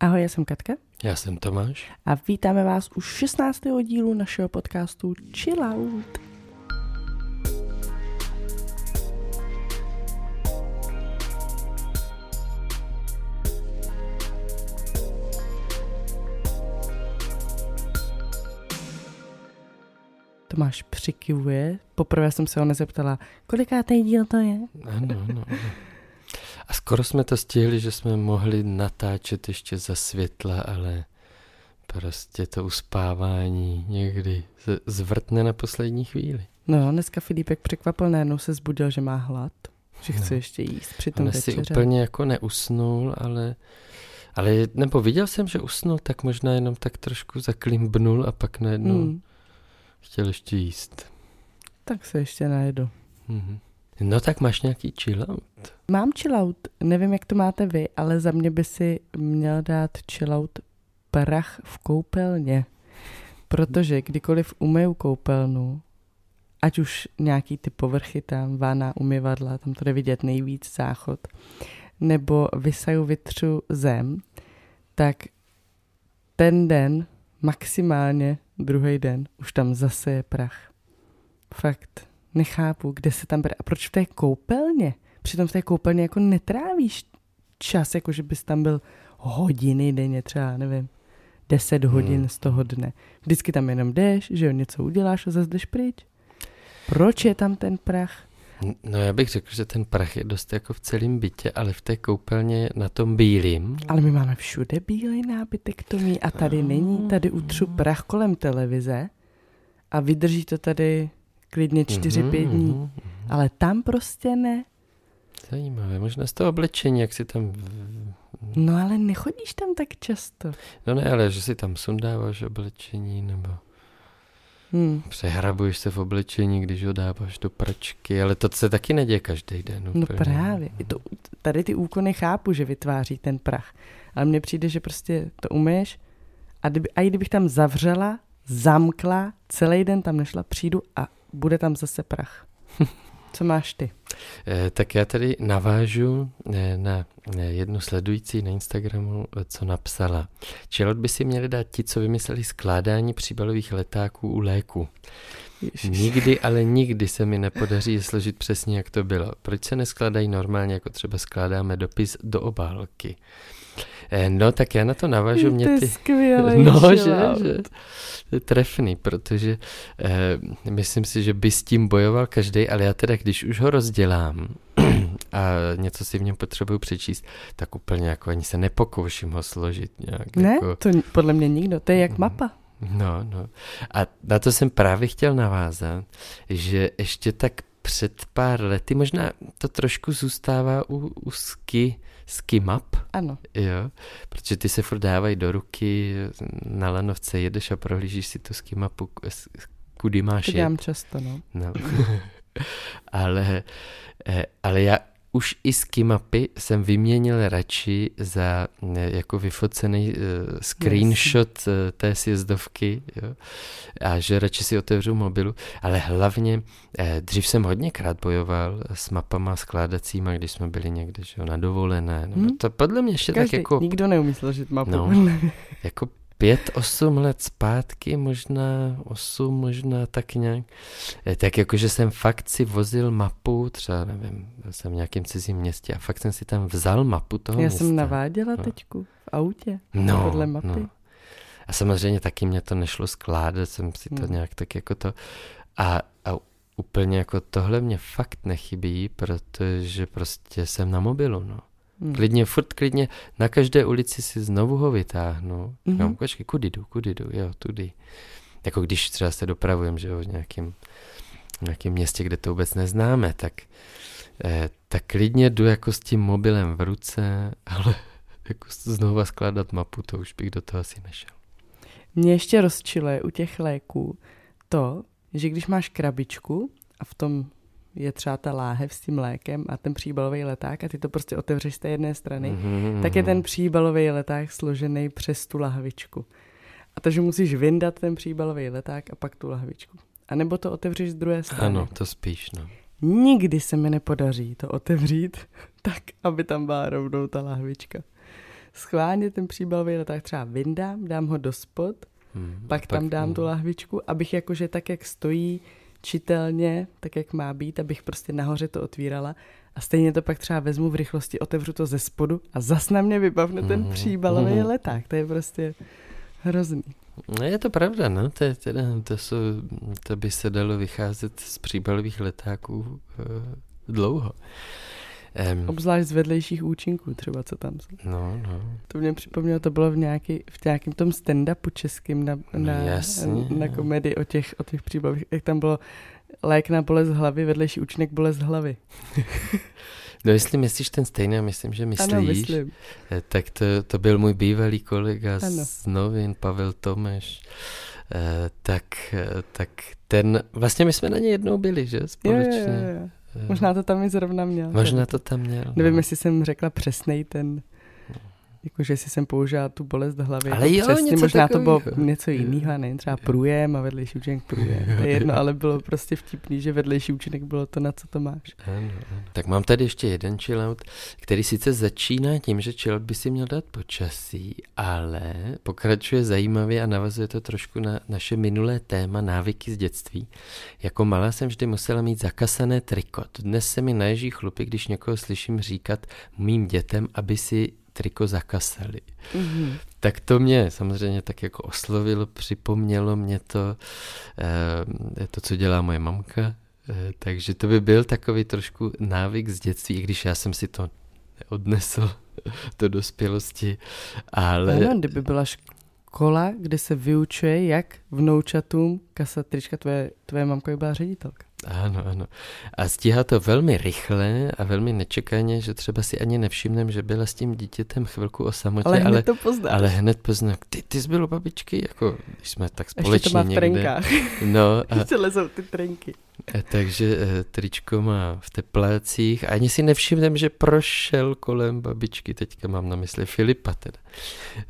Ahoj, já jsem Katka. Já jsem Tomáš. A vítáme vás u 16. dílu našeho podcastu Chill Out. Tomáš přikivuje. Poprvé jsem se ho nezeptala, kolikátý díl to je? Ano, ano, ano. Skoro jsme to stihli, že jsme mohli natáčet ještě za světla, ale prostě to uspávání někdy zvrtne na poslední chvíli. No, dneska Filipek překvapil, najednou se zbudil, že má hlad, že chce no. ještě jíst při tom večeře. si úplně jako neusnul, ale, ale nebo viděl jsem, že usnul, tak možná jenom tak trošku zaklimbnul a pak najednou hmm. chtěl ještě jíst. Tak se ještě najedu. Mm-hmm. No tak máš nějaký chillout? Mám chillout, nevím, jak to máte vy, ale za mě by si měl dát chillout prach v koupelně. Protože kdykoliv umyju koupelnu, ať už nějaký ty povrchy tam, vána, umyvadla, tam to jde vidět nejvíc záchod, nebo vysaju, vytřu zem, tak ten den, maximálně druhý den, už tam zase je prach. Fakt nechápu, kde se tam bere. A proč v té koupelně? Přitom v té koupelně jako netrávíš čas, jako že bys tam byl hodiny denně, třeba, nevím, deset hodin hmm. z toho dne. Vždycky tam jenom jdeš, že jo, něco uděláš a zase jdeš pryč. Proč je tam ten prach? No já bych řekl, že ten prach je dost jako v celém bytě, ale v té koupelně na tom bílým. Ale my máme všude bílej nábytek to mý a tady není, tady utřu prach kolem televize a vydrží to tady klidně 4-5 mm-hmm, dní. Mm-hmm. Ale tam prostě ne. Zajímavé, možná z toho oblečení, jak si tam... No ale nechodíš tam tak často. No ne, ale že si tam sundáváš oblečení, nebo... Hmm. Přehrabuješ se v oblečení, když ho dáváš do pračky, ale to se taky neděje každý den. No právě. To, tady ty úkony chápu, že vytváří ten prach. Ale mně přijde, že prostě to umíš a, kdyby, a i kdybych tam zavřela, zamkla, celý den tam nešla, přijdu a bude tam zase prach. Co máš ty? Eh, tak já tady navážu eh, na jednu sledující na Instagramu, co napsala. Čelot by si měli dát ti, co vymysleli skládání příbalových letáků u léku. Ježiš. Nikdy, ale nikdy se mi nepodaří složit přesně, jak to bylo. Proč se neskládají normálně, jako třeba skládáme dopis do obálky? Eh, no, tak já na to navážu. Mě ty... Skvělý, no, že, že, je trefný, protože eh, myslím si, že by s tím bojoval každý, ale já teda, když už ho rozdělám a něco si v něm potřebuju přečíst, tak úplně jako ani se nepokouším ho složit nějak. Ne, jako... to podle mě nikdo, to je jak mapa. No, no. A na to jsem právě chtěl navázat, že ještě tak před pár lety, možná to trošku zůstává u, u ski, ski map. Ano. Jo, protože ty se furt dávají do ruky, na lanovce jedeš a prohlížíš si tu ski mapu, kudy máš to dělám často, no. no. ale, eh, ale já už i skimapy jsem vyměnil radši za jako vyfocený uh, screenshot uh, té sjezdovky jo? a že radši si otevřu mobilu, ale hlavně eh, dřív jsem hodněkrát bojoval s mapama skládacíma, když jsme byli někde že, na dovolené. Hmm? To podle mě ještě Každý, tak jako... Nikdo neumí složit mapu. No, jako pět, osm let zpátky, možná osm, možná tak nějak, eh, tak jakože jsem fakt si vozil mapu, třeba nevím, byl jsem v nějakém cizím městě a fakt jsem si tam vzal mapu toho Já města. jsem naváděla no. teďku v autě, no, podle mapy. No. A samozřejmě taky mě to nešlo skládat, jsem si to hmm. nějak tak jako to... A, a úplně jako tohle mě fakt nechybí, protože prostě jsem na mobilu, no. Hmm. Klidně, furt klidně, na každé ulici si znovu ho vytáhnu. Mm-hmm. No, počkej, kudy jdu, kudy jdu, jo, tudy. Jako když třeba se dopravujem, že jo, v nějakém, v nějakém městě, kde to vůbec neznáme, tak, eh, tak klidně jdu jako s tím mobilem v ruce, ale jako znova skládat mapu, to už bych do toho asi nešel. Mě ještě rozčiluje u těch léků to, že když máš krabičku a v tom je třeba ta láhev s tím lékem a ten příbalový leták a ty to prostě otevřeš z té jedné strany, mm-hmm. tak je ten příbalový leták složený přes tu lahvičku. A takže musíš vyndat ten příbalový leták a pak tu lahvičku. A nebo to otevřeš z druhé strany. Ano, to spíš, no. Nikdy se mi nepodaří to otevřít tak, aby tam byla rovnou ta lahvička. schválně ten příbalový leták třeba vyndám, dám ho do spod, hmm, pak tam dám hmm. tu lahvičku, abych jakože tak, jak stojí čitelně, tak jak má být, abych prostě nahoře to otvírala a stejně to pak třeba vezmu v rychlosti, otevřu to ze spodu a zas na mě vybavne ten mhm. příbalový mm-hmm. leták. To je prostě hrozný. No je to pravda, no, to, je teda, to, jsou, to by se dalo vycházet z příbalových letáků uh, dlouho. Um, Obzvlášť z vedlejších účinků třeba, co tam jsou. No, no. To mě připomnělo, to bylo v, nějaký, v nějakém tom stand-upu českým na, na, Jasně, na komedii o těch, o těch příbalových, jak tam bylo lék na bolest hlavy, vedlejší účinek bolest hlavy. no jestli myslíš ten stejný, myslím, že myslíš, ano, myslím. Eh, tak to, to byl můj bývalý kolega ano. z novin, Pavel Tomeš. Eh, tak, eh, tak ten, vlastně my jsme na ně jednou byli, že, společně. Jo, jo, jo. Možná to tam i zrovna měl. Možná to tam měl. Nevím, no. jestli jsem řekla přesnej ten Jakože si jsem použila tu bolest hlavy. Ale jo, přesně, něco možná to bylo něco jiného, ne? Třeba průjem a vedlejší účinek průjem. To je jedno, ale bylo prostě vtipný, že vedlejší účinek bylo to, na co to máš. Ano, ano. Tak mám tady ještě jeden chillout, který sice začíná tím, že chillout by si měl dát počasí, ale pokračuje zajímavě a navazuje to trošku na naše minulé téma návyky z dětství. Jako malá jsem vždy musela mít zakasané trikot. Dnes se mi naježí chlupy, když někoho slyším říkat mým dětem, aby si triko zakasali. Mm-hmm. Tak to mě samozřejmě tak jako oslovilo, připomnělo mě to, eh, to, co dělá moje mamka, eh, takže to by byl takový trošku návyk z dětství, i když já jsem si to odnesl do dospělosti, ale... Ano, kdyby byla škola, kde se vyučuje, jak vnoučatům kasat trička, tvoje, tvoje mamka byla ředitelka. Ano, ano. A stíhá to velmi rychle a velmi nečekaně, že třeba si ani nevšimnem, že byla s tím dítětem chvilku o samotě, ale hned ale, to poznáš. ale hned pozná, ty, ty jsi byl u babičky, jako když jsme tak společně Ještě to má v někde. trenkách. No, a, Ještě lezou ty trenky. A, takže a, eh, tričko má v teplácích a ani si nevšimnem, že prošel kolem babičky, teďka mám na mysli Filipa teda.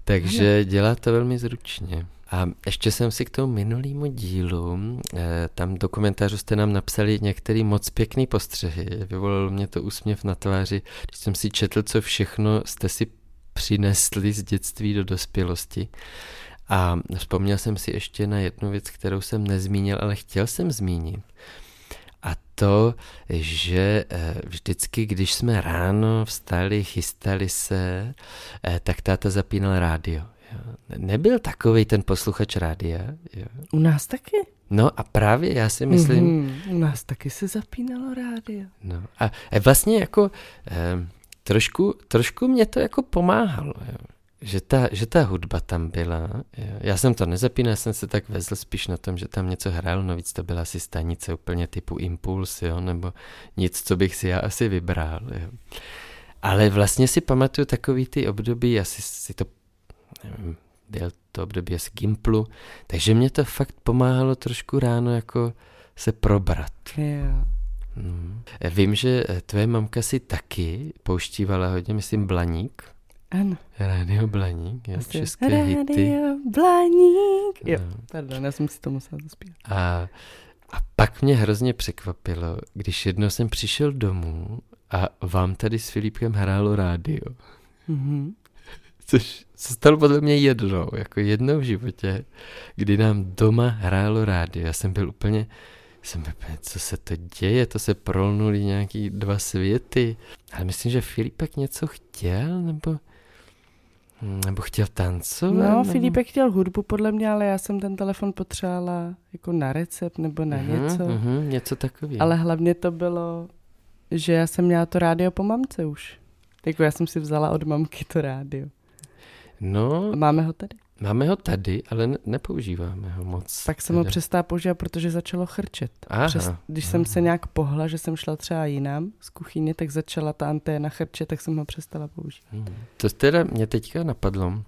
Takže dělá to velmi zručně. A ještě jsem si k tomu minulýmu dílu, eh, tam do komentářů jste nám napsali některé moc pěkný postřehy. Vyvolalo mě to úsměv na tváři, když jsem si četl, co všechno jste si přinesli z dětství do dospělosti. A vzpomněl jsem si ještě na jednu věc, kterou jsem nezmínil, ale chtěl jsem zmínit. A to, že eh, vždycky, když jsme ráno vstali, chystali se, eh, tak táta zapínal rádio. Nebyl takový ten posluchač rádia. Jo. U nás taky. No a právě já si myslím... Mm-hmm. U nás taky se zapínalo rádio. No a, a vlastně jako eh, trošku, trošku mě to jako pomáhalo, jo. Že, ta, že ta hudba tam byla. Jo. Já jsem to nezapínal, jsem se tak vezl spíš na tom, že tam něco hrálo, no víc to byla asi stanice úplně typu Impuls, jo, nebo nic, co bych si já asi vybral. Jo. Ale vlastně si pamatuju takový ty období, asi si to nevím, byl to období asi Gimplu, takže mě to fakt pomáhalo trošku ráno jako se probrat. Yeah. Hmm. Vím, že tvoje mamka si taky pouštívala hodně, myslím, Blaník. Ano. Rádio Blaník, jo, Asi české Radio hity. Blaník. Jo, no. pardon, já jsem si to musela zaspívat. A, a pak mě hrozně překvapilo, když jednou jsem přišel domů a vám tady s Filipkem hrálo rádio. Mm-hmm. Což se stalo podle mě jednou, jako jednou v životě, kdy nám doma hrálo rádio. Já jsem byl úplně, jsem byl úplně, co se to děje, to se prolnuli nějaký dva světy. Ale myslím, že Filipek něco chtěl, nebo... Nebo chtěl tancovat? No, nebo... Filipek chtěl hudbu podle mě, ale já jsem ten telefon potřebovala jako na recept nebo na uh-huh, něco. Uh-huh, něco takového. Ale hlavně to bylo, že já jsem měla to rádio po mamce už. Jako já jsem si vzala od mamky to rádio. No. A máme ho tady? Máme ho tady, ale ne- nepoužíváme ho moc. Tak jsem ho přestala používat, protože začalo chrčet. Aha, Přes, když aha. jsem se nějak pohla, že jsem šla třeba jinam z kuchyně, tak začala ta anténa chrčet, tak jsem ho přestala používat. Hmm. To teda mě teďka napadlo,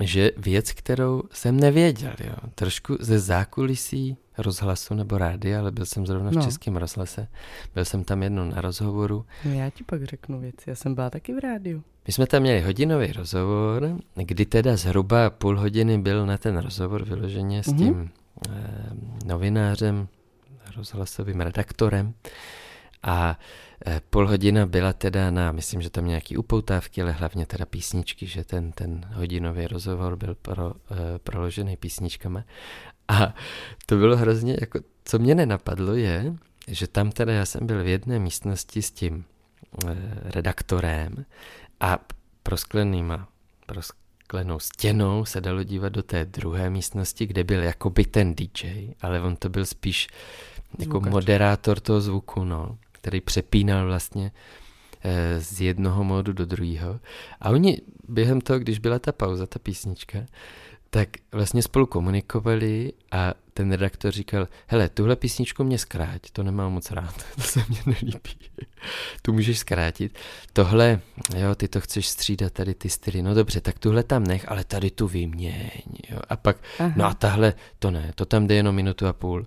že věc, kterou jsem nevěděl, jo, trošku ze zákulisí rozhlasu nebo rádia, ale byl jsem zrovna v no. Českém rozhlase, byl jsem tam jednou na rozhovoru. No já ti pak řeknu věc, já jsem byla taky v rádiu. My jsme tam měli hodinový rozhovor, kdy teda zhruba půl hodiny byl na ten rozhovor vyloženě s mhm. tím mm-hmm. eh, novinářem, rozhlasovým redaktorem. A e, půl hodina byla teda na, myslím, že tam nějaký upoutávky, ale hlavně teda písničky, že ten, ten hodinový rozhovor byl pro, e, proložený písničkama. A to bylo hrozně, jako, co mě nenapadlo je, že tam teda já jsem byl v jedné místnosti s tím e, redaktorem a prosklenýma, prosklenou stěnou se dalo dívat do té druhé místnosti, kde byl jakoby ten DJ, ale on to byl spíš jako Zvukač. moderátor toho zvuku, no, který přepínal vlastně e, z jednoho módu do druhého. A oni během toho, když byla ta pauza, ta písnička, tak vlastně spolu komunikovali a ten redaktor říkal, hele, tuhle písničku mě zkráť, to nemám moc rád, to se mně nelíbí. tu můžeš zkrátit. Tohle, jo, ty to chceš střídat, tady ty styly, no dobře, tak tuhle tam nech, ale tady tu vyměň, jo. A pak, Aha. no a tahle, to ne, to tam jde jenom minutu a půl.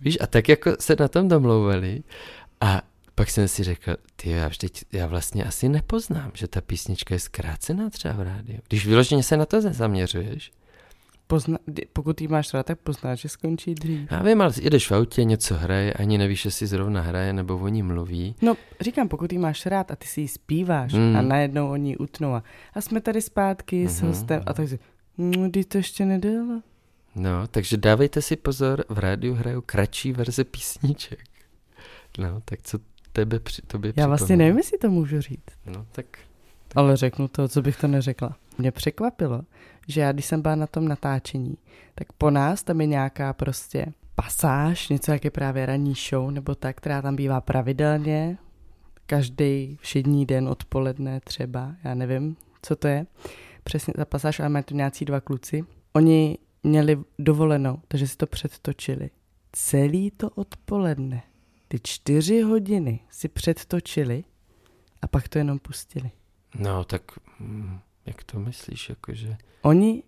Víš, a tak jako se na tom domlouvali a pak jsem si řekl, ty já vždyť, já vlastně asi nepoznám, že ta písnička je zkrácená třeba v rádiu. Když vyloženě se na to zaměřuješ, Pozna, pokud jí máš rád, tak poznáš, že skončí dřív. Já vím, ale jedeš v autě, něco hraje, ani nevíš, jestli zrovna hraje, nebo o ní mluví. No, říkám, pokud jí máš rád a ty si ji zpíváš mm. a najednou o ní utnou a, a jsme tady zpátky mm-hmm. s hostem a tak si, no, ty to ještě nedala. No, takže dávejte si pozor, v rádiu hrajou kratší verze písniček. No, tak co tebe při tobě Já vlastně nevím, jestli to můžu říct. No, tak... Ale řeknu to, co bych to neřekla. Mě překvapilo, že já, když jsem byla na tom natáčení, tak po nás tam je nějaká prostě pasáž, něco jak je právě ranní show, nebo tak, která tam bývá pravidelně, každý všední den odpoledne třeba, já nevím, co to je, přesně ta pasáž, ale mají to nějací dva kluci. Oni měli dovolenou, takže si to předtočili. Celý to odpoledne, ty čtyři hodiny si předtočili a pak to jenom pustili. No, tak mm, jak to myslíš, jakože? Oni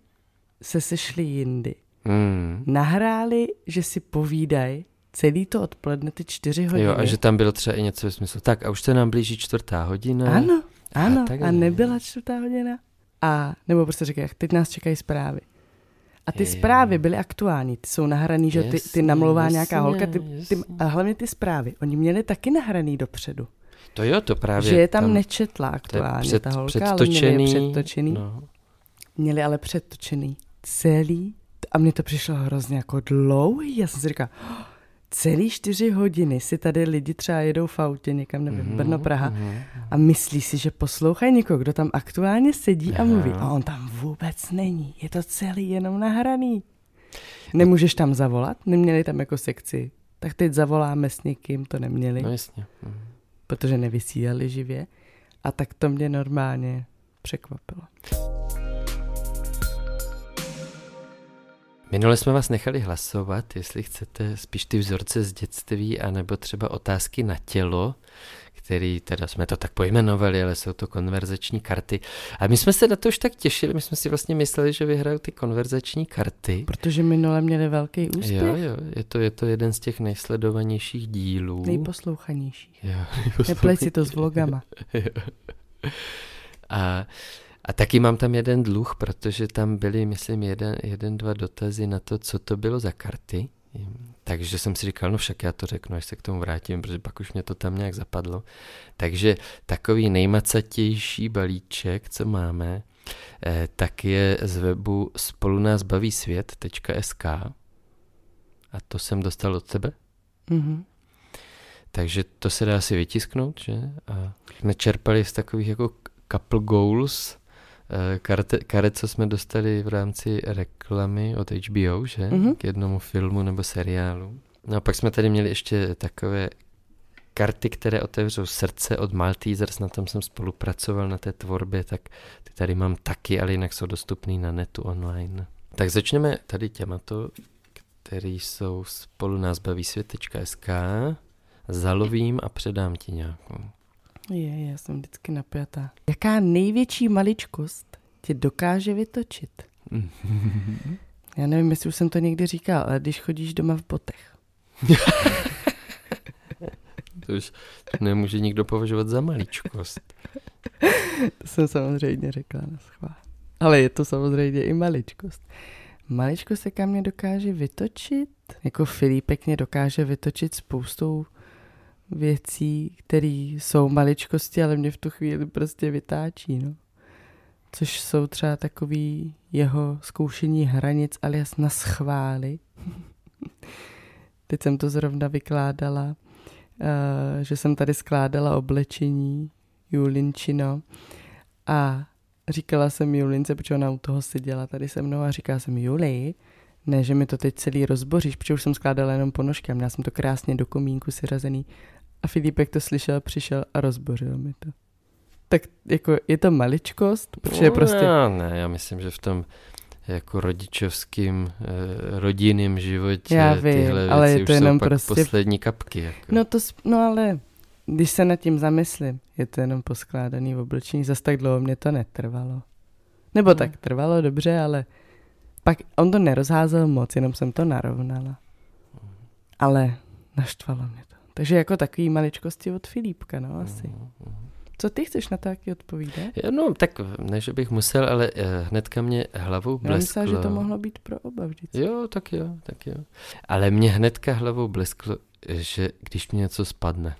se sešli jindy. Mm. Nahráli, že si povídají celý to odpoledne, ty čtyři hodiny. Jo, a že tam bylo třeba i něco ve smyslu, tak a už se nám blíží čtvrtá hodina. Ano, ano, a, a nebyla čtvrtá hodina. A nebo prostě říkají, teď nás čekají zprávy. A ty je, zprávy byly aktuální, ty jsou nahraný, že ty, ty namlouvá nějaká holka, ty, ty, a hlavně ty zprávy, oni měli taky nahraný dopředu. To jo, to právě. Že je tam, tam nečetla aktuálně před, ta holka, předtočený, ale měli předtočený. No. Měli ale předtočený celý, a mně to přišlo hrozně jako dlouhý, já jsem si říkala, oh, celý čtyři hodiny si tady lidi třeba jedou v autě někam, nevím, mm-hmm, Brno, Praha mm-hmm. a myslí si, že poslouchají někoho, kdo tam aktuálně sedí a mluví. A on tam vůbec není, je to celý jenom nahraný. Nemůžeš tam zavolat? Neměli tam jako sekci. Tak teď zavoláme s někým, to neměli. No jasně. Mm protože nevysílali živě. A tak to mě normálně překvapilo. Minule jsme vás nechali hlasovat, jestli chcete spíš ty vzorce z dětství, anebo třeba otázky na tělo, který teda jsme to tak pojmenovali, ale jsou to konverzační karty. A my jsme se na to už tak těšili, my jsme si vlastně mysleli, že vyhrajou ty konverzační karty. Protože minule měli velký úspěch. Jo, jo, je to, je to jeden z těch nejsledovanějších dílů. Nejposlouchanějších. Jo, Neplej si to s vlogama. A, a taky mám tam jeden dluh, protože tam byly, myslím, jeden, jeden, dva dotazy na to, co to bylo za karty. Takže jsem si říkal, no však já to řeknu, až se k tomu vrátím, protože pak už mě to tam nějak zapadlo. Takže takový nejmacatější balíček, co máme, eh, tak je z webu spolunásbavísvět.sk a to jsem dostal od tebe. Mm-hmm. Takže to se dá si vytisknout, že? A jsme čerpali z takových jako couple goals, Eh, karet, karet, co jsme dostali v rámci reklamy od HBO, že? Mm-hmm. K jednomu filmu nebo seriálu. No a pak jsme tady měli ještě takové karty, které otevřou srdce od Maltesers, na tom jsem spolupracoval na té tvorbě, tak ty tady mám taky, ale jinak jsou dostupný na netu online. Tak začneme tady těmato, který jsou spolu nás baví svět.sk. Zalovím a předám ti nějakou. Je, já jsem vždycky napjatá. Jaká největší maličkost tě dokáže vytočit? já nevím, jestli už jsem to někdy říkal, ale když chodíš doma v botech. to už nemůže nikdo považovat za maličkost. to jsem samozřejmě řekla na schvál. Ale je to samozřejmě i maličkost. Maličkost se kam mě dokáže vytočit? Jako Filipek mě dokáže vytočit spoustou věcí, které jsou maličkosti, ale mě v tu chvíli prostě vytáčí, no. Což jsou třeba takový jeho zkoušení hranic alias na schvály. Teď jsem to zrovna vykládala, uh, že jsem tady skládala oblečení Julinčino a říkala jsem Julince, protože ona u toho seděla tady se mnou a říká jsem Juli, ne, že mi to teď celý rozboříš, protože už jsem skládala jenom ponožky a měla jsem to krásně do komínku seřazený a Filipek to slyšel, přišel a rozbořil mi to. Tak jako je to maličkost, protože no, prostě... Já ne, já myslím, že v tom jako rodičovským, eh, rodinným životě já vím, tyhle ale věci je to už jenom jsou pak prostě... poslední kapky. Jako. No to, no ale když se nad tím zamyslím, je to jenom poskládaný v oblečení, zase tak dlouho mě to netrvalo. Nebo no. tak trvalo dobře, ale pak on to nerozházel moc, jenom jsem to narovnala. Ale naštvalo mě. Takže jako takový maličkosti od Filipka, no asi. Co ty chceš na to taky odpovídat? No, tak ne, že bych musel, ale uh, hnedka mě hlavou blesklo. Já myslím, že to mohlo být pro oba vždycky. Jo, tak jo, tak jo. Ale mě hnedka hlavou blesklo, že když mi něco spadne,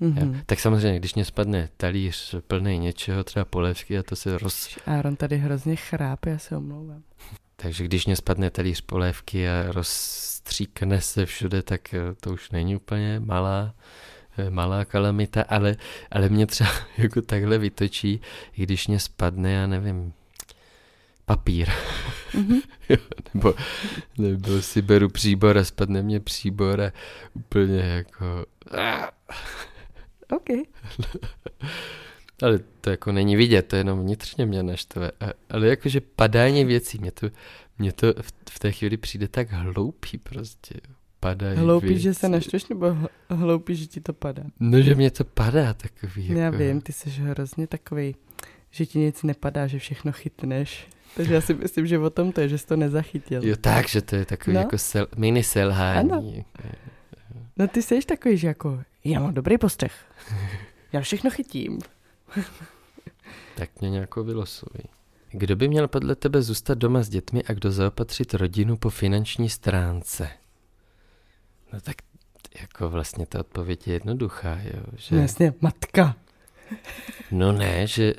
Mm-hmm. Tak samozřejmě, když mě spadne talíř plný něčeho, třeba polevky a to se roz... Aaron tady hrozně chrápe, já se omlouvám. Takže když mě spadne talíř polévky a rozstříkne se všude, tak eh, to už není úplně malá, eh, malá kalamita, ale, ale mě třeba jako takhle vytočí, když mě spadne, já nevím, papír. Mm-hmm. nebo, nebo si beru příbor a spadne mě příbor a úplně jako... OK. ale to jako není vidět, to jenom vnitřně mě naštve. Ale jakože padání věcí, mě to, mě to v, v té chvíli přijde tak hloupý prostě. Padají hloupý, věci. že se naštveš, nebo hloupý, že ti to padá? No, že mě to padá takový. Já jako... vím, ty jsi hrozně takový, že ti nic nepadá, že všechno chytneš. Takže já si myslím, že o tom to je, že jsi to nezachytil. Jo, tak, že to je takový no? jako sel, mini selhání. Ano. No ty jsi takový, že jako, já mám dobrý postřeh. Já všechno chytím. tak mě nějakou vylosuj. Kdo by měl podle tebe zůstat doma s dětmi a kdo zaopatřit rodinu po finanční stránce? No tak jako vlastně ta odpověď je jednoduchá, jo. Že... No jasně, matka. No ne, že,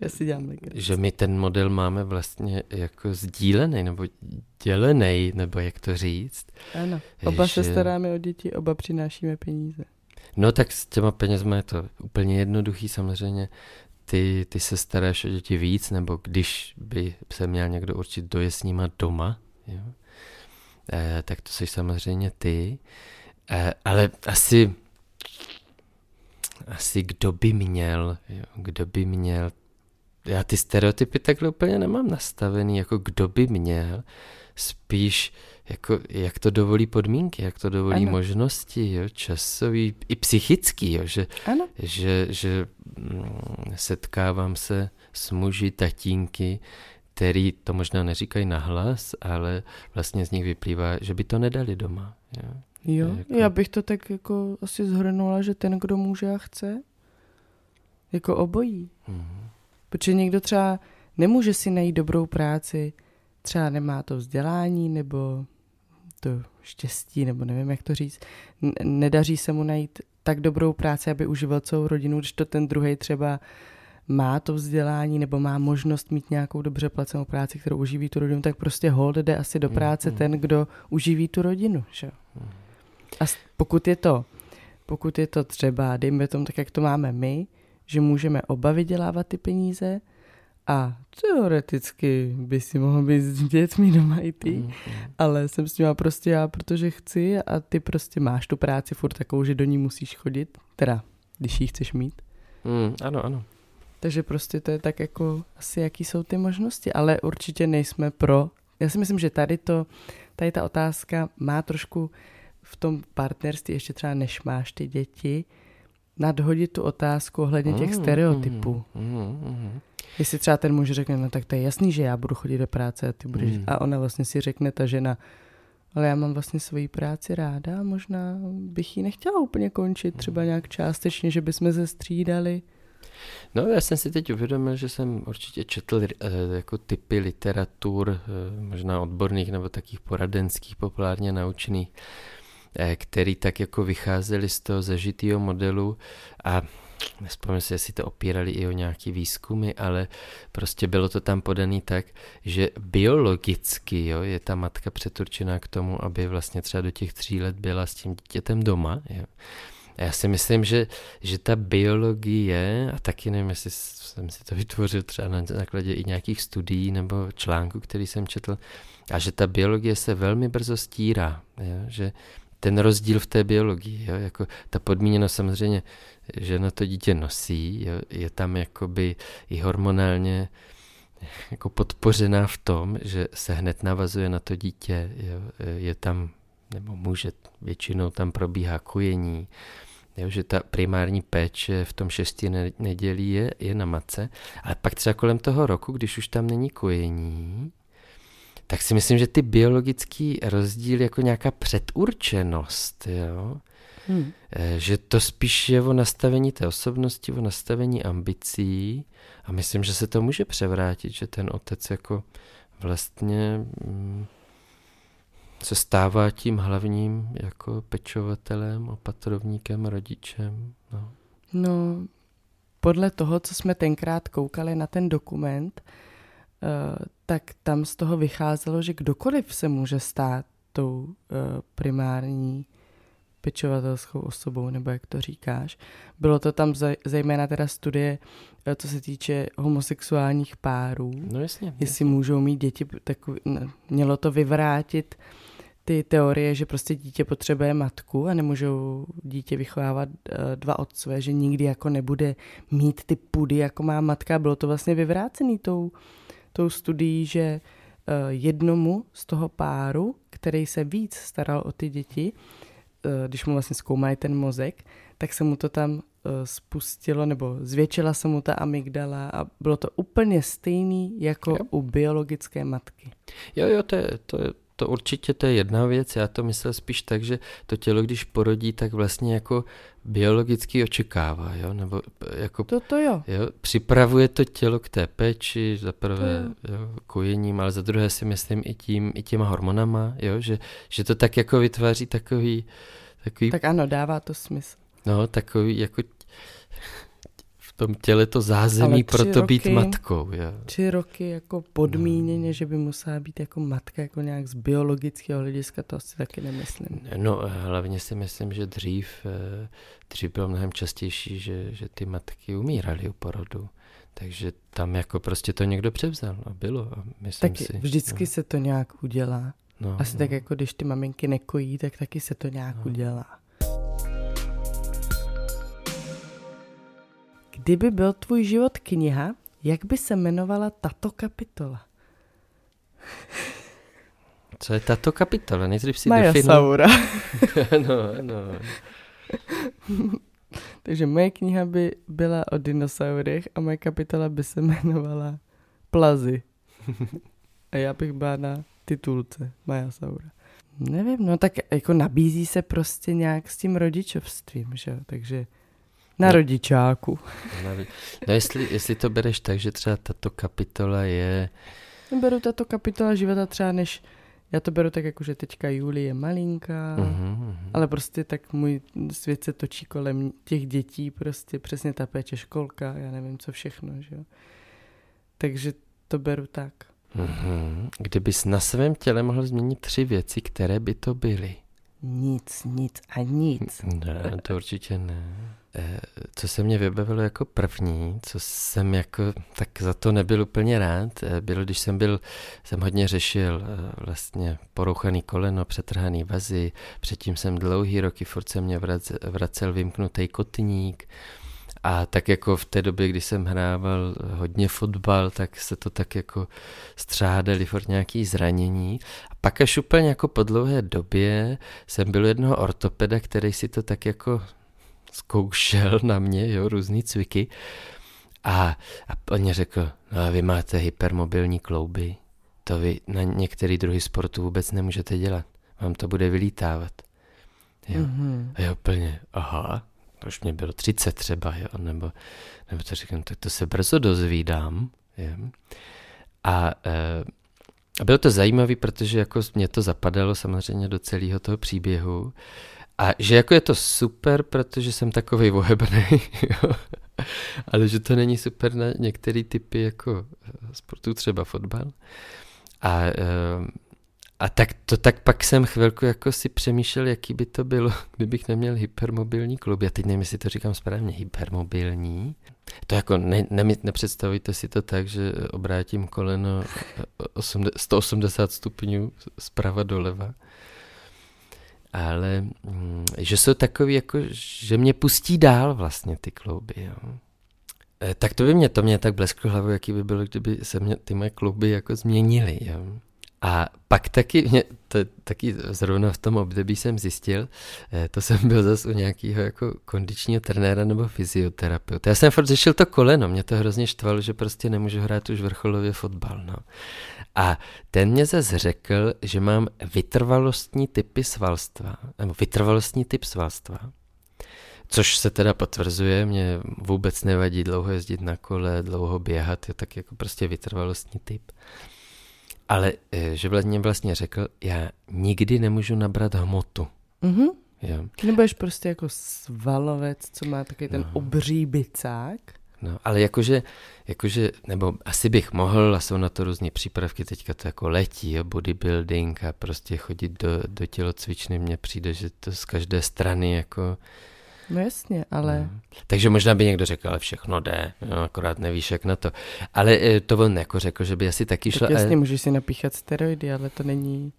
Já si dělám že my ten model máme vlastně jako sdílený nebo dělený, nebo jak to říct. Ano, oba že... se staráme o děti, oba přinášíme peníze. No tak s těma penězma je to úplně jednoduchý samozřejmě. Ty, ty se staráš o děti víc, nebo když by se měl někdo určit, kdo je s nima doma, jo? E, tak to jsi samozřejmě ty. E, ale asi, asi kdo by měl, jo? kdo by měl, já ty stereotypy takhle úplně nemám nastavený, jako kdo by měl, spíš jako, jak to dovolí podmínky, jak to dovolí ano. možnosti, jo, časový, i psychický, jo, že, ano. že, že mm, setkávám se s muži, tatínky, který to možná neříkají nahlas, ale vlastně z nich vyplývá, že by to nedali doma. Jo, jo jako... já bych to tak jako asi zhrnula, že ten, kdo může a chce, jako obojí. Hmm. Protože někdo třeba nemůže si najít dobrou práci, třeba nemá to vzdělání nebo to štěstí, nebo nevím, jak to říct, nedaří se mu najít tak dobrou práci, aby uživil celou rodinu, když to ten druhý třeba má to vzdělání nebo má možnost mít nějakou dobře placenou práci, kterou uživí tu rodinu, tak prostě hold jde asi do práce mm, ten, kdo uživí tu rodinu. Že? A pokud je to, pokud je to třeba, dejme tomu tak, jak to máme my, že můžeme oba vydělávat ty peníze, a teoreticky by si mohl být s dětmi doma i ty, mm, ale jsem s nima prostě já, protože chci a ty prostě máš tu práci furt takovou, že do ní musíš chodit, teda když ji chceš mít. Mm, ano, ano. Takže prostě to je tak jako asi jaký jsou ty možnosti, ale určitě nejsme pro. Já si myslím, že tady to, tady ta otázka má trošku v tom partnerství, ještě třeba než máš ty děti, nadhodit tu otázku ohledně těch mm, stereotypů. Mm, mm, mm. Jestli třeba ten muž řekne, no tak to je jasný, že já budu chodit do práce a ty budeš... Mm. A ona vlastně si řekne, ta žena, ale já mám vlastně svoji práci ráda možná bych ji nechtěla úplně končit, třeba nějak částečně, že bychom se střídali. No já jsem si teď uvědomil, že jsem určitě četl uh, jako typy literatur, uh, možná odborných nebo takých poradenských, populárně naučených, eh, který tak jako vycházeli z toho zažitého modelu a nespomínám si, jestli to opírali i o nějaký výzkumy, ale prostě bylo to tam podaný tak, že biologicky jo, je ta matka přeturčená k tomu, aby vlastně třeba do těch tří let byla s tím dítětem doma. Jo. A já si myslím, že, že ta biologie, a taky nevím, jestli jsem si to vytvořil třeba na základě i nějakých studií nebo článků, který jsem četl, a že ta biologie se velmi brzo stírá, jo? že ten rozdíl v té biologii, jo? jako ta podmíněnost samozřejmě, že na to dítě nosí, jo? je tam jakoby i hormonálně jako podpořená v tom, že se hned navazuje na to dítě, jo? je tam, nebo může, většinou tam probíhá kojení, jo, že ta primární péče v tom šestí nedělí je, je na matce, ale pak třeba kolem toho roku, když už tam není kojení, tak si myslím, že ty biologický rozdíl jako nějaká předurčenost, jo? Hmm. Eh, že to spíš je o nastavení té osobnosti, o nastavení ambicí a myslím, že se to může převrátit, že ten otec jako vlastně mm, se stává tím hlavním jako pečovatelem, opatrovníkem, rodičem. No. no, podle toho, co jsme tenkrát koukali na ten dokument, uh, tak tam z toho vycházelo, že kdokoliv se může stát tou uh, primární pečovatelskou osobou, nebo jak to říkáš. Bylo to tam zejména teda studie, uh, co se týče homosexuálních párů. No jasně. Jestli jasně. můžou mít děti, tak mělo to vyvrátit uh, ty teorie, že prostě dítě potřebuje matku a nemůžou dítě vychovávat uh, dva otcové, že nikdy jako nebude mít ty pudy, jako má matka. Bylo to vlastně vyvrácený tou, tou studií, že uh, jednomu z toho páru, který se víc staral o ty děti, uh, když mu vlastně zkoumali ten mozek, tak se mu to tam spustilo, nebo zvětšila se mu ta amygdala a bylo to úplně stejný jako jo. u biologické matky. Jo, jo, to je, to je, to určitě to je jedna věc, já to myslel spíš tak, že to tělo, když porodí, tak vlastně jako biologicky očekává, jo, nebo jako... To, to jo. jo. Připravuje to tělo k té péči, za prvé jo. Jo, kojením, ale za druhé si myslím i tím, i těma hormonama, jo, že, že to tak jako vytváří takový, takový... Tak ano, dává to smysl. No, takový jako tom těle to zázemí pro to být matkou. Jo. Tři roky jako podmíněně, no. že by musela být jako matka, jako nějak z biologického hlediska, to asi taky nemyslím. No hlavně si myslím, že dřív, eh, dřív bylo mnohem častější, že, že ty matky umíraly u porodu. Takže tam jako prostě to někdo převzal a bylo. A myslím taky si, vždycky no. se to nějak udělá. No, Asi no. tak jako když ty maminky nekojí, tak taky se to nějak no. udělá. Kdyby byl tvůj život kniha, jak by se jmenovala tato kapitola? Co je tato kapitola? Nejdřív si Maja definu... Saura. no, no. Takže moje kniha by byla o dinosaurech a moje kapitola by se jmenovala Plazy. A já bych byla na titulce Maja Saura. Nevím, no tak jako nabízí se prostě nějak s tím rodičovstvím, že Takže na no. rodičáku. No jestli, jestli to bereš tak, že třeba tato kapitola je... Beru tato kapitola života třeba než... Já to beru tak jako, že teďka Julie je malinká, uh-huh, ale prostě tak můj svět se točí kolem těch dětí, prostě přesně ta péče školka, já nevím co všechno, že jo. Takže to beru tak. Uh-huh. Kdybys na svém těle mohl změnit tři věci, které by to byly? Nic, nic a nic. Ne, to určitě ne. Eh, co se mě vybavilo jako první, co jsem jako, tak za to nebyl úplně rád, eh, bylo, když jsem byl, jsem hodně řešil eh, vlastně porouchaný koleno, přetrhaný vazy, předtím jsem dlouhý roky, furt se mě vracel, vracel vymknutý kotník, a tak jako v té době, kdy jsem hrával hodně fotbal, tak se to tak jako střádali furt nějaký zranění. A pak až úplně jako po dlouhé době jsem byl jednoho ortopeda, který si to tak jako zkoušel na mě, jo, různý cviky. A, a on řekl, no a vy máte hypermobilní klouby, to vy na některý druhy sportu vůbec nemůžete dělat. Vám to bude vylítávat. Jo. Mm-hmm. A já úplně, aha, už mě bylo 30 třeba, jo, nebo, nebo to říkám, tak to se brzo dozvídám. Jo. A e, a bylo to zajímavé, protože jako mě to zapadalo samozřejmě do celého toho příběhu. A že jako je to super, protože jsem takovej vohebný, ale že to není super na některé typy jako sportů, třeba fotbal. A, a tak to tak pak jsem chvilku jako si přemýšlel, jaký by to bylo, kdybych neměl hypermobilní klub. Já teď nevím, jestli to říkám správně, hypermobilní. To jako ne, ne, nepředstavujte si to tak, že obrátím koleno 180 stupňů zprava doleva. Ale mm, že jsou takový, jako, že mě pustí dál vlastně ty klouby. Jo. E, tak to by mě, to mě tak blesklo hlavou, jaký by bylo, kdyby se mě ty moje kluby jako změnily. Jo. A pak taky, mě, to, taky zrovna v tom období jsem zjistil, eh, to jsem byl zase u nějakého jako kondičního trenéra nebo fyzioterapeuta. Já jsem furt řešil to koleno, mě to hrozně štvalo, že prostě nemůžu hrát už vrcholově fotbal. No. A ten mě zase řekl, že mám vytrvalostní typy svalstva, nebo vytrvalostní typ svalstva, Což se teda potvrzuje, mě vůbec nevadí dlouho jezdit na kole, dlouho běhat, je tak jako prostě vytrvalostní typ. Ale eh, že vlastně vlastně řekl, já nikdy nemůžu nabrat hmotu. Mm-hmm. Jo. Nebudeš prostě jako svalovec, co má takový ten no. obří bicák. No, ale jakože, jakože, nebo asi bych mohl, a jsou na to různé přípravky, teďka to jako letí, jo, bodybuilding a prostě chodit do, do tělocvičny, mně přijde, že to z každé strany jako No jasně, ale... No. Takže možná by někdo řekl, ale všechno jde, no, akorát nevíš, jak na to. Ale eh, to on jako řekl, že by asi taky šlo... Tak jasně, ale... můžeš si napíchat steroidy, ale to není...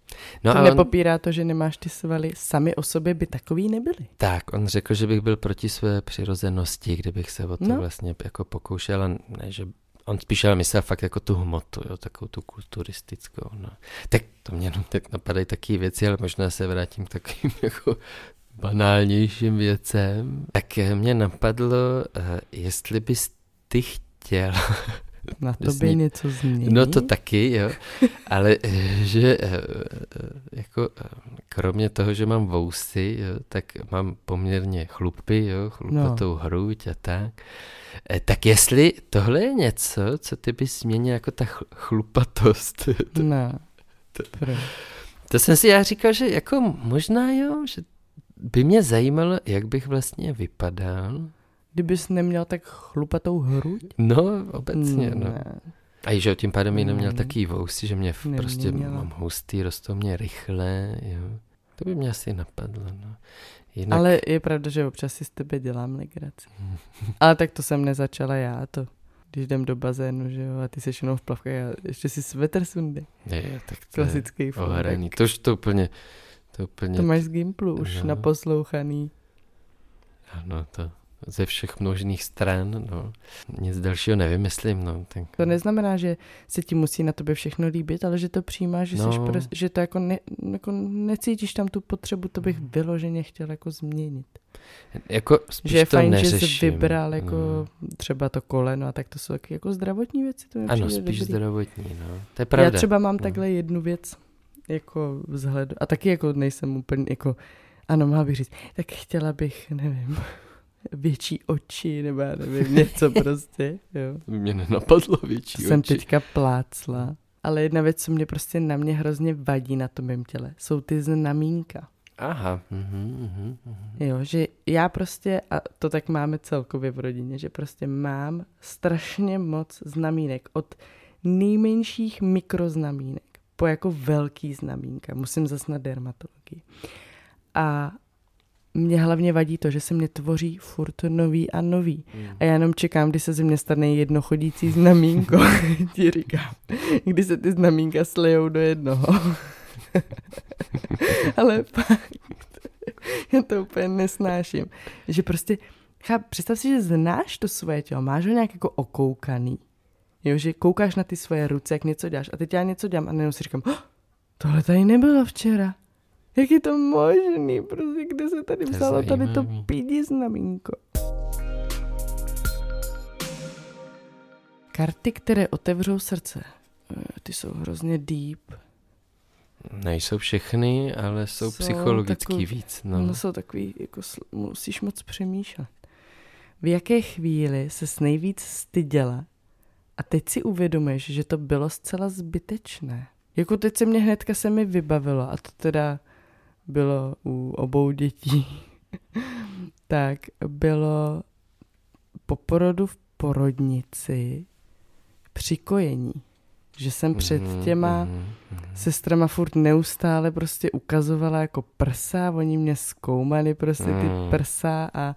No, to nepopírá on... to, že nemáš ty svaly. Sami o sobě by takový nebyly. Tak, on řekl, že bych byl proti své přirozenosti, kdybych se o to no. vlastně jako pokoušel, a ne, že on spíš ale myslel fakt jako tu hmotu, jo, takovou tu kulturistickou. No. Tak to mě tak napadají taky věci, ale možná se vrátím k takovým jako banálnějším věcem, tak mě napadlo, eh, jestli bys ty chtěl na to by něco změnit? No to taky, jo. Ale eh, že eh, jako kromě toho, že mám vousy, jo, tak mám poměrně chlupy, jo, chlupatou no. hruď a tak. Tak jestli tohle je něco, co ty bys změnil jako ta chlupatost. Ne. To, to jsem si já říkal, že jako možná jo, že by mě zajímalo, jak bych vlastně vypadal. Kdybys neměl tak chlupatou hruď? No, obecně, no. ne. A že tím pádem ji neměl taky vousy, že mě Neměla. prostě mám hustý, rostou mě rychle, jo. To by mě asi napadlo, no. Jinak... Ale je pravda, že občas si z tebe dělám legraci. Ale tak to jsem nezačala já, to když jdem do bazénu, že jo, a ty seš jenom v plavkách a ještě si sweater sundy. Je, tak to Klasický je ohraní. To už to úplně, to, úplně... to máš z Gimplu už no. naposlouchaný. Ano, to ze všech možných stran, no. Nic dalšího nevymyslím, no. Tak... To neznamená, že se ti musí na tobě všechno líbit, ale že to přijímáš, že, no. pres, že to jako, ne, jako necítíš tam tu potřebu, to bych vyloženě chtěl jako změnit. Jako spíš že je to fajn, neřeším. že jsi vybral jako no. třeba to koleno a tak to jsou taky jako zdravotní věci. To ano, spíš dobrý. zdravotní, no. To je pravda. Já třeba mám no. takhle jednu věc, jako vzhled, a taky jako nejsem úplně jako, ano, mohla bych říct, tak chtěla bych, nevím, větší oči, nebo já nevím, něco prostě, jo. To by mě nenapadlo větší Jsem oči. teďka plácla. Ale jedna věc, co mě prostě na mě hrozně vadí na tom mém těle, jsou ty znamínka. Aha. Uh-huh, uh-huh. Jo, že já prostě, a to tak máme celkově v rodině, že prostě mám strašně moc znamínek. Od nejmenších mikroznamínek po jako velký znamínka. Musím zase na dermatologii. A mě hlavně vadí to, že se mě tvoří furt nový a nový. Mm. A já jenom čekám, kdy se ze mě stane jedno chodící znamínko. Ti říkám, kdy se ty znamínka slejou do jednoho. Ale fakt, já to úplně nesnáším. Že prostě, cháp, představ si, že znáš to svoje tělo, máš ho nějak jako okoukaný. Jo, že koukáš na ty svoje ruce, jak něco děláš. A teď já něco dělám a najednou si říkám, oh, tohle tady nebylo včera. Jak je to možný? Prostě kde se tady vzalo tady to pídi znamínko? Karty, které otevřou srdce, eh, ty jsou hrozně deep. Nejsou všechny, ale jsou, jsou psychologický takový, víc. No. no jsou takový, jako musíš moc přemýšlet. V jaké chvíli se nejvíc styděla a teď si uvědomuješ, že to bylo zcela zbytečné. Jako teď se mě hnedka se mi vybavilo a to teda bylo u obou dětí. tak bylo po porodu v porodnici při kojení. Že jsem před Mhm, těma mhm, mhm. sestrama furt neustále prostě ukazovala jako prsa, oni mě zkoumali prostě ty prsa a,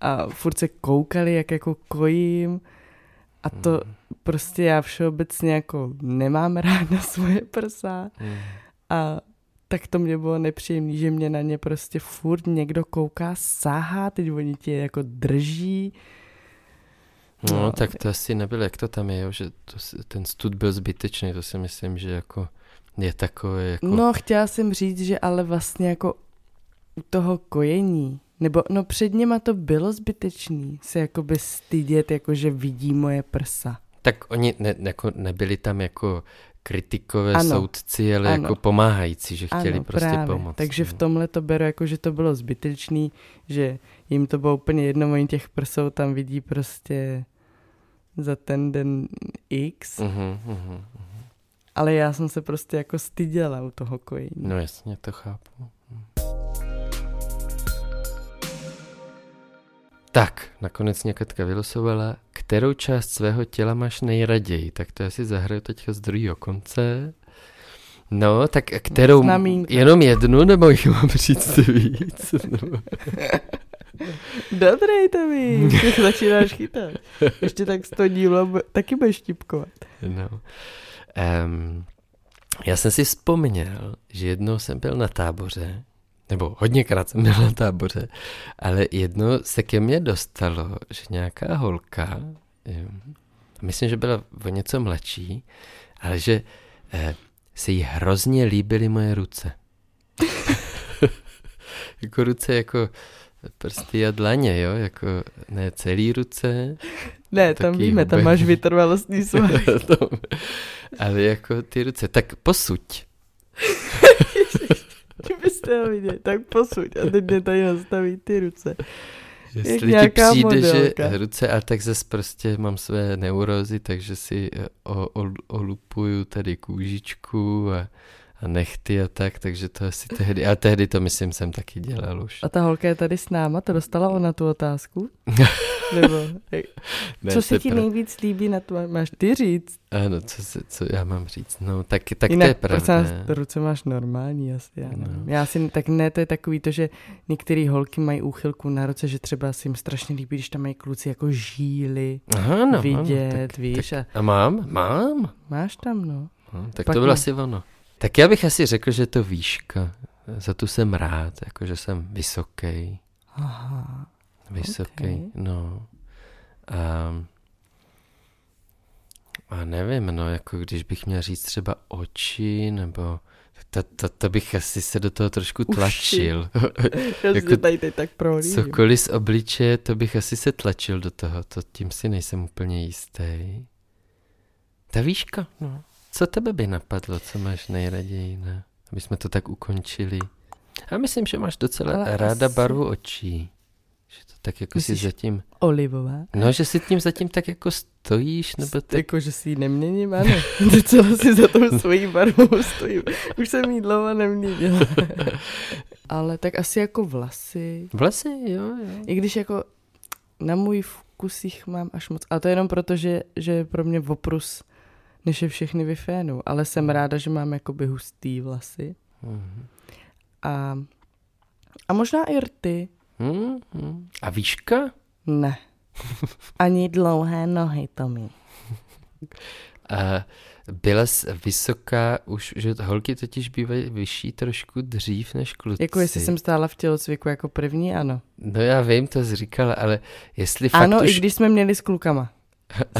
a furt se koukali, jak jako kojím a to Mm. prostě já všeobecně jako nemám ráda svoje prsa Mm. a tak to mě bylo nepříjemné, že mě na ně prostě furt někdo kouká, sáhá, teď oni tě jako drží. No, No, tak to asi nebylo, jak to tam je, jo, že to, ten stud byl zbytečný, to si myslím, že jako je takové jako... No, chtěla jsem říct, že ale vlastně jako u toho kojení, nebo no před něma to bylo zbytečný se jakoby stydět, jako že vidí moje prsa. Tak oni ne, jako nebyli tam jako kritikové Ano. soudci, ale Ano. jako pomáhající, že chtěli ano, prostě právě. pomoct. Takže v no. tomhle to beru jako, že to bylo zbytečný, že jim to bylo úplně jedno, oni těch prsou tam vidí prostě za ten den X, Mhm, mhm. ale já jsem se prostě jako styděla u toho kojení. No jasně, to chápu. Tak, nakonec mě Katka vylosovala, kterou část svého těla máš nejraději, tak to já si zahraju teďka z druhého konce. No, tak kterou, Znamínko. jenom jednu, nebo jich mám říct víc? No. Dobrý to víš, už začínáš chytat. Ještě tak sto dílo taky budeš štipkovat. No. Um, já jsem si vzpomněl, že jednou jsem byl na táboře, nebo hodněkrát jsem byl na táboře, ale jednou se ke mně dostalo, že nějaká holka, myslím, že byla o něco mladší, ale že eh, se jí hrozně líbily moje ruce. jako ruce jako prsty a dlaně, jo, jako ne celý ruce, Ne, tam víme, tam huben. máš vytrvalostní svah. To- ale jako ty ruce, tak posuď. Viděli, tak posuď a teď mě tady nastaví ty ruce. Jestli ti přijde, modelka. že ruce, a tak zase prostě mám své neurózy, takže si eh, o, o, olupuju tady kůžičku a, a nechty a tak, takže to asi tehdy, a tehdy to myslím jsem taky dělal už. A ta holka je tady s náma, to dostala ona tu otázku? Nebo, jak- Ne, co se ti pra- nejvíc líbí na to, máš ty říct? Ano, co, se, co já mám říct, no tak, tak Jinak, to je pravda. vás, ruce máš normální asi, já nevím. No. Já si, tak ne, to je takový to, že některé holky mají úchylku na ruce, že třeba si jim strašně líbí, když tam mají kluci jako žíly, Aha, no, vidět, ano, tak, víš, a a mám, mám. máš tam, no. No, tak Pak to bylo asi ono. Tak já bych asi řekl, že to výška. Za tu jsem rád, jako že jsem vysoký. Aha. Vysoký, Ok. no. A, a nevím, no, jako když bych měl říct třeba oči, nebo to, to, to bych asi se do toho trošku tlačil. Já Jako tady teď tak prohlížím. Cokoliv z obličeje, to bych asi se tlačil do toho, to tím si nejsem úplně jistý. Ta výška, no. Co tebe by napadlo, co máš nejraději, ne? Aby jsme to tak ukončili. A myslím, že máš docela Ale ráda asi- barvu očí. Že to tak jako Myslíš- si zatím... Olivová. No, že si tím zatím tak jako stojíš, nebo tak... Jako, že si ji neměním, ano. Docela si za tou svojí barvou stojím. Už jsem jí dlouho neměnila. Ale tak asi jako vlasy. Vlasy, jo, jo. I když jako na můj vkus jich mám až moc. A to jenom proto, že, že je pro mě oprus, než je všechny vyfénu. Ale jsem ráda, že mám jakoby hustý vlasy. Mhm. A, a možná i rty. Hmm, hmm. A výška? Ne. Ani dlouhé nohy, Tomi. A byla jsi vysoká už, že holky totiž bývají vyšší trošku dřív než kluci. Jako jestli jsem stála v tělocviku jako první, ano. No já vím, to jsi říkala, ale jestli fakt Ano, už... i když jsme měli s klukama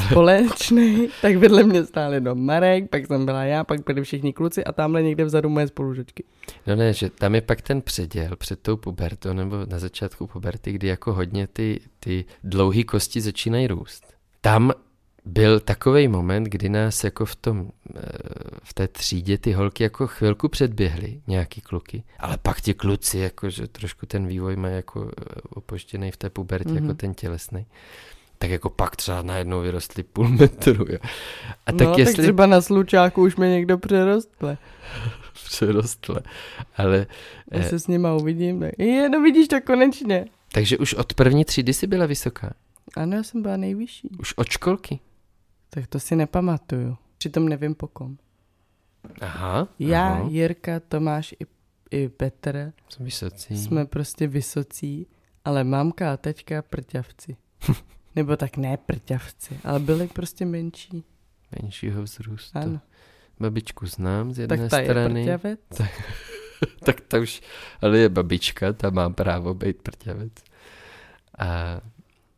společný, tak vedle mě stáli do Marek, pak jsem byla já, pak byli všichni kluci a tamhle někde vzadu moje spolužečky. No ne, že tam je pak ten předěl před tou pubertou, nebo na začátku puberty, kdy jako hodně ty, ty dlouhé kosti začínají růst. Tam byl takový moment, kdy nás jako v tom, eh, v té třídě ty holky jako chvilku předběhly, nějaký kluky, ale pak ti kluci, jako že trošku ten vývoj má jako eh, opoštěný v té pubertě, mm-hmm. jako Mhm. ten tělesný. Tak jako pak třeba najednou vyrostly půl metru. Jo. A tak, no, jestli... tak třeba na slučáku už mě někdo přerostle. přerostle. Ale... Já eh... se s nima uvidím. Tak... Je, no vidíš to konečně. Takže už od první třídy jsi byla vysoká? Ano, já jsem byla nejvyšší. Už od školky? Tak to si nepamatuju. Přitom nevím po kom. Aha. Já, aha. Jirka, Tomáš i, i Petr. Jsme vysocí. Jsme prostě vysocí, ale mamka a teďka prťavci. Nebo tak ne prťavci, ale byli prostě menší. Menšího vzrůstu. Ano. Babičku znám z jedné tak ta strany. Je prťavec. Tak, tak ta už, ale je babička, ta má právo být prťavec. A,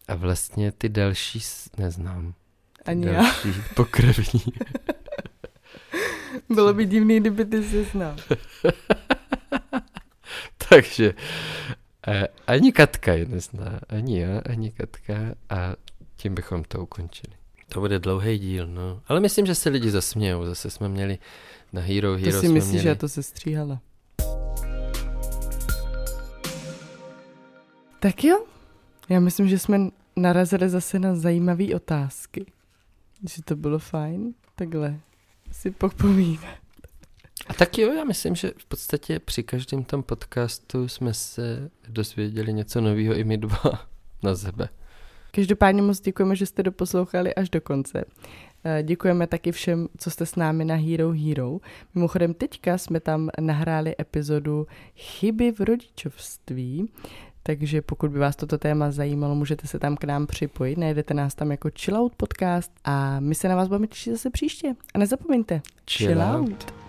a vlastně ty další neznám. Ty Ani další já. pokrevní. Bylo by divný, kdyby ty se znal. Takže ani Katka je nezná, ani já, ani Katka a tím bychom to ukončili. To bude dlouhý díl, no. Ale myslím, že se lidi zasmějou. Zase jsme měli na Hero Hero. To si myslíš, měli... že to se stříhala. Tak jo, já myslím, že jsme narazili zase na zajímavé otázky. Že to bylo fajn, takhle si popovídat. A tak jo, já myslím, že v podstatě při každém tom podcastu jsme se dozvěděli něco nového i my dva na sebe. Každopádně moc děkujeme, že jste doposlouchali až do konce. Eh, děkujeme taky všem, co jste s námi na Hero Hero. Mimochodem teďka jsme tam nahráli epizodu Chyby v rodičovství, takže pokud by vás toto téma zajímalo, můžete se tam k nám připojit. Najdete nás tam jako Chill Out Podcast a my se na vás budeme těšit zase příště. A nezapomeňte, Chill, chill out.